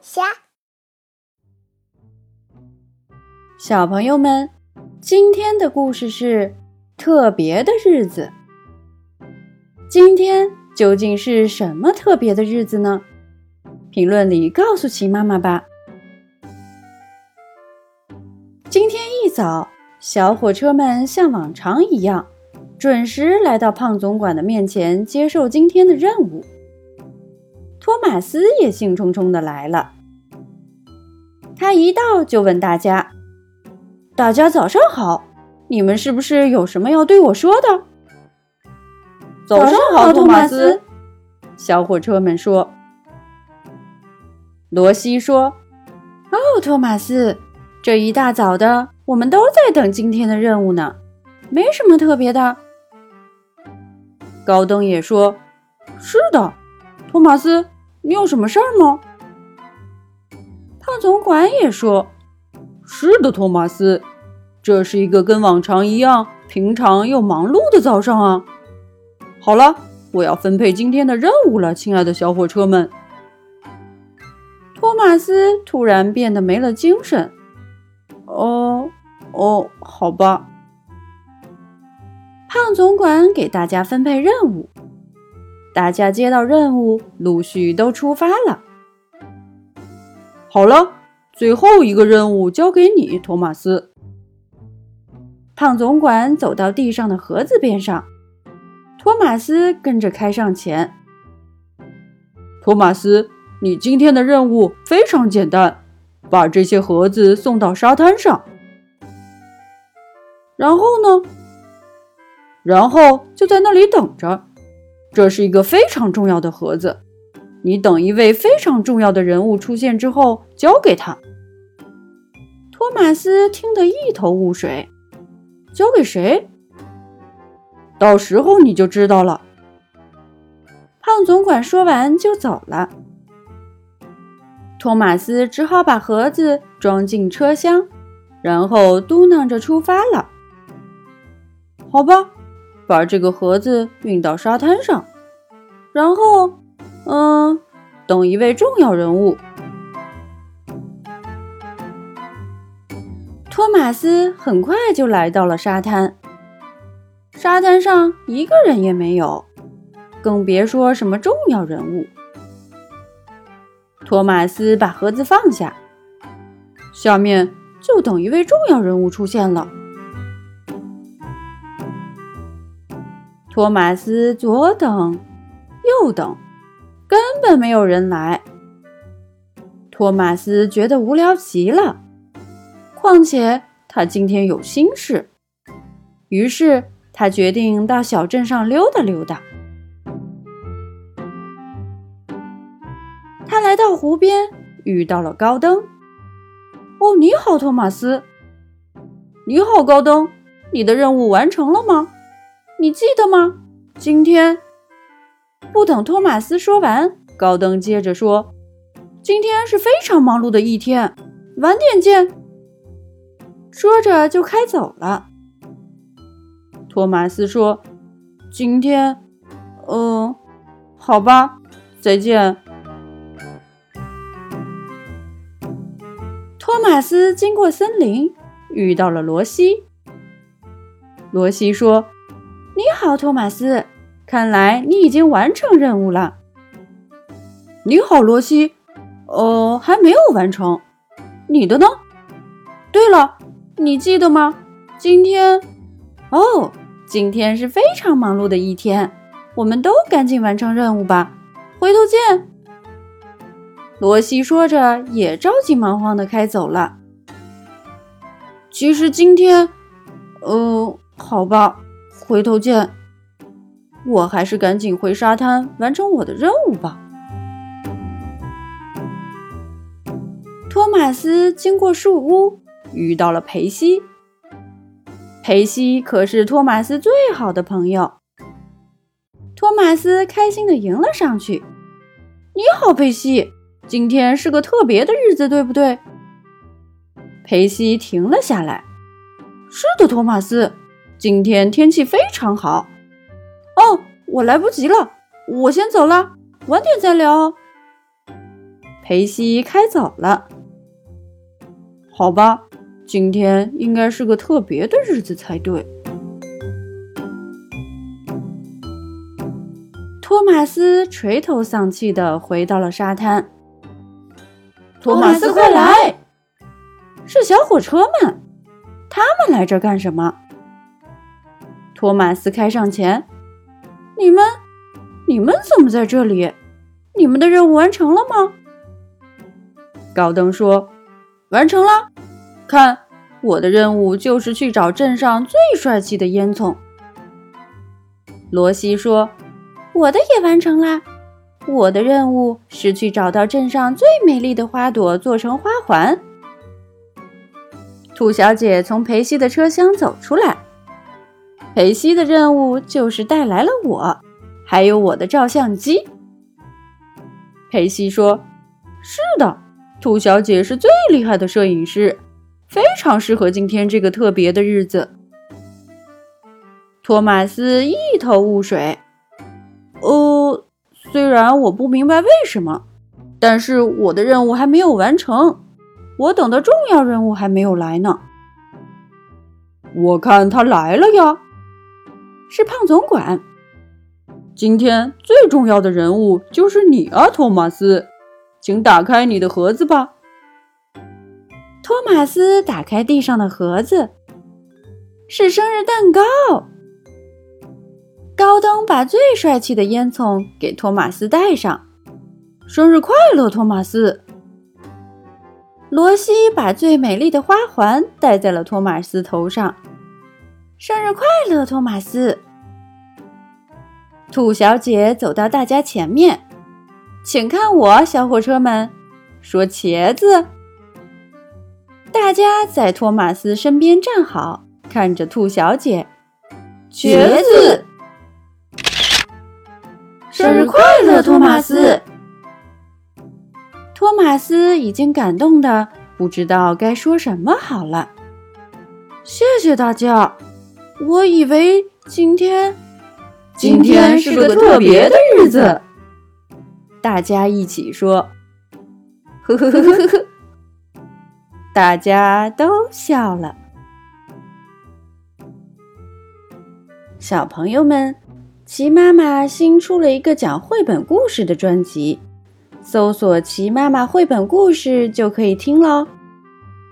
虾。小朋友们，今天的故事是特别的日子。今天究竟是什么特别的日子呢？评论里告诉奇妈妈吧。今天一早，小火车们像往常一样，准时来到胖总管的面前接受今天的任务。托马斯也兴冲冲的来了。他一到就问大家：“大家早上好，你们是不是有什么要对我说的？”“早上好，托马斯。”小火车们说。罗西说：“哦，托马斯，这一大早的，我们都在等今天的任务呢，没什么特别的。”高登也说：“是的，托马斯。”你有什么事儿吗？胖总管也说：“是的，托马斯，这是一个跟往常一样平常又忙碌的早上啊。”好了，我要分配今天的任务了，亲爱的小火车们。托马斯突然变得没了精神。哦，哦，好吧。胖总管给大家分配任务。大家接到任务，陆续都出发了。好了，最后一个任务交给你，托马斯。胖总管走到地上的盒子边上，托马斯跟着开上前。托马斯，你今天的任务非常简单，把这些盒子送到沙滩上。然后呢？然后就在那里等着。这是一个非常重要的盒子，你等一位非常重要的人物出现之后交给他。托马斯听得一头雾水，交给谁？到时候你就知道了。胖总管说完就走了，托马斯只好把盒子装进车厢，然后嘟囔着出发了。好吧。把这个盒子运到沙滩上，然后，嗯，等一位重要人物。托马斯很快就来到了沙滩，沙滩上一个人也没有，更别说什么重要人物。托马斯把盒子放下，下面就等一位重要人物出现了。托马斯左等右等，根本没有人来。托马斯觉得无聊极了，况且他今天有心事，于是他决定到小镇上溜达溜达。他来到湖边，遇到了高登。“哦，你好，托马斯。”“你好，高登。你的任务完成了吗？”你记得吗？今天不等托马斯说完，高登接着说：“今天是非常忙碌的一天，晚点见。”说着就开走了。托马斯说：“今天，嗯，好吧，再见。”托马斯经过森林，遇到了罗西。罗西说。你好，托马斯。看来你已经完成任务了。你好，罗西。呃，还没有完成。你的呢？对了，你记得吗？今天……哦，今天是非常忙碌的一天。我们都赶紧完成任务吧。回头见。罗西说着，也着急忙慌的开走了。其实今天……呃，好吧。回头见，我还是赶紧回沙滩完成我的任务吧。托马斯经过树屋，遇到了裴西。裴西可是托马斯最好的朋友。托马斯开心的迎了上去：“你好，裴西，今天是个特别的日子，对不对？”裴西停了下来：“是的，托马斯。”今天天气非常好。哦，我来不及了，我先走了，晚点再聊。裴西开走了。好吧，今天应该是个特别的日子才对。托马斯垂头丧气的回到了沙滩。托马斯，快来！是小火车们，他们来这干什么？托马斯开上前：“你们，你们怎么在这里？你们的任务完成了吗？”高登说：“完成了。看，我的任务就是去找镇上最帅气的烟囱。”罗西说。我的也完成啦！我的任务是去找到镇上最美丽的花朵，做成花环。兔小姐从裴西的车厢走出来。裴西的任务就是带来了我，还有我的照相机。裴西说：“是的，兔小姐是最厉害的摄影师，非常适合今天这个特别的日子。”托马斯一头雾水。呃，虽然我不明白为什么，但是我的任务还没有完成，我等的重要任务还没有来呢。我看他来了呀，是胖总管。今天最重要的人物就是你啊，托马斯，请打开你的盒子吧。托马斯打开地上的盒子，是生日蛋糕。高登把最帅气的烟囱给托马斯戴上，生日快乐，托马斯！罗西把最美丽的花环戴在了托马斯头上，生日快乐，托马斯！兔小姐走到大家前面，请看我，小火车们，说茄子！大家在托马斯身边站好，看着兔小姐，茄子。生日快乐，托马斯！托马斯已经感动的不知道该说什么好了。谢谢大家，我以为今天今天是个特别的日子。大家一起说：“呵呵呵呵呵。”大家都笑了。小朋友们。齐妈妈新出了一个讲绘本故事的专辑，搜索“齐妈妈绘本故事”就可以听喽。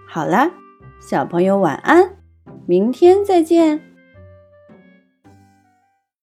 好啦，小朋友晚安，明天再见。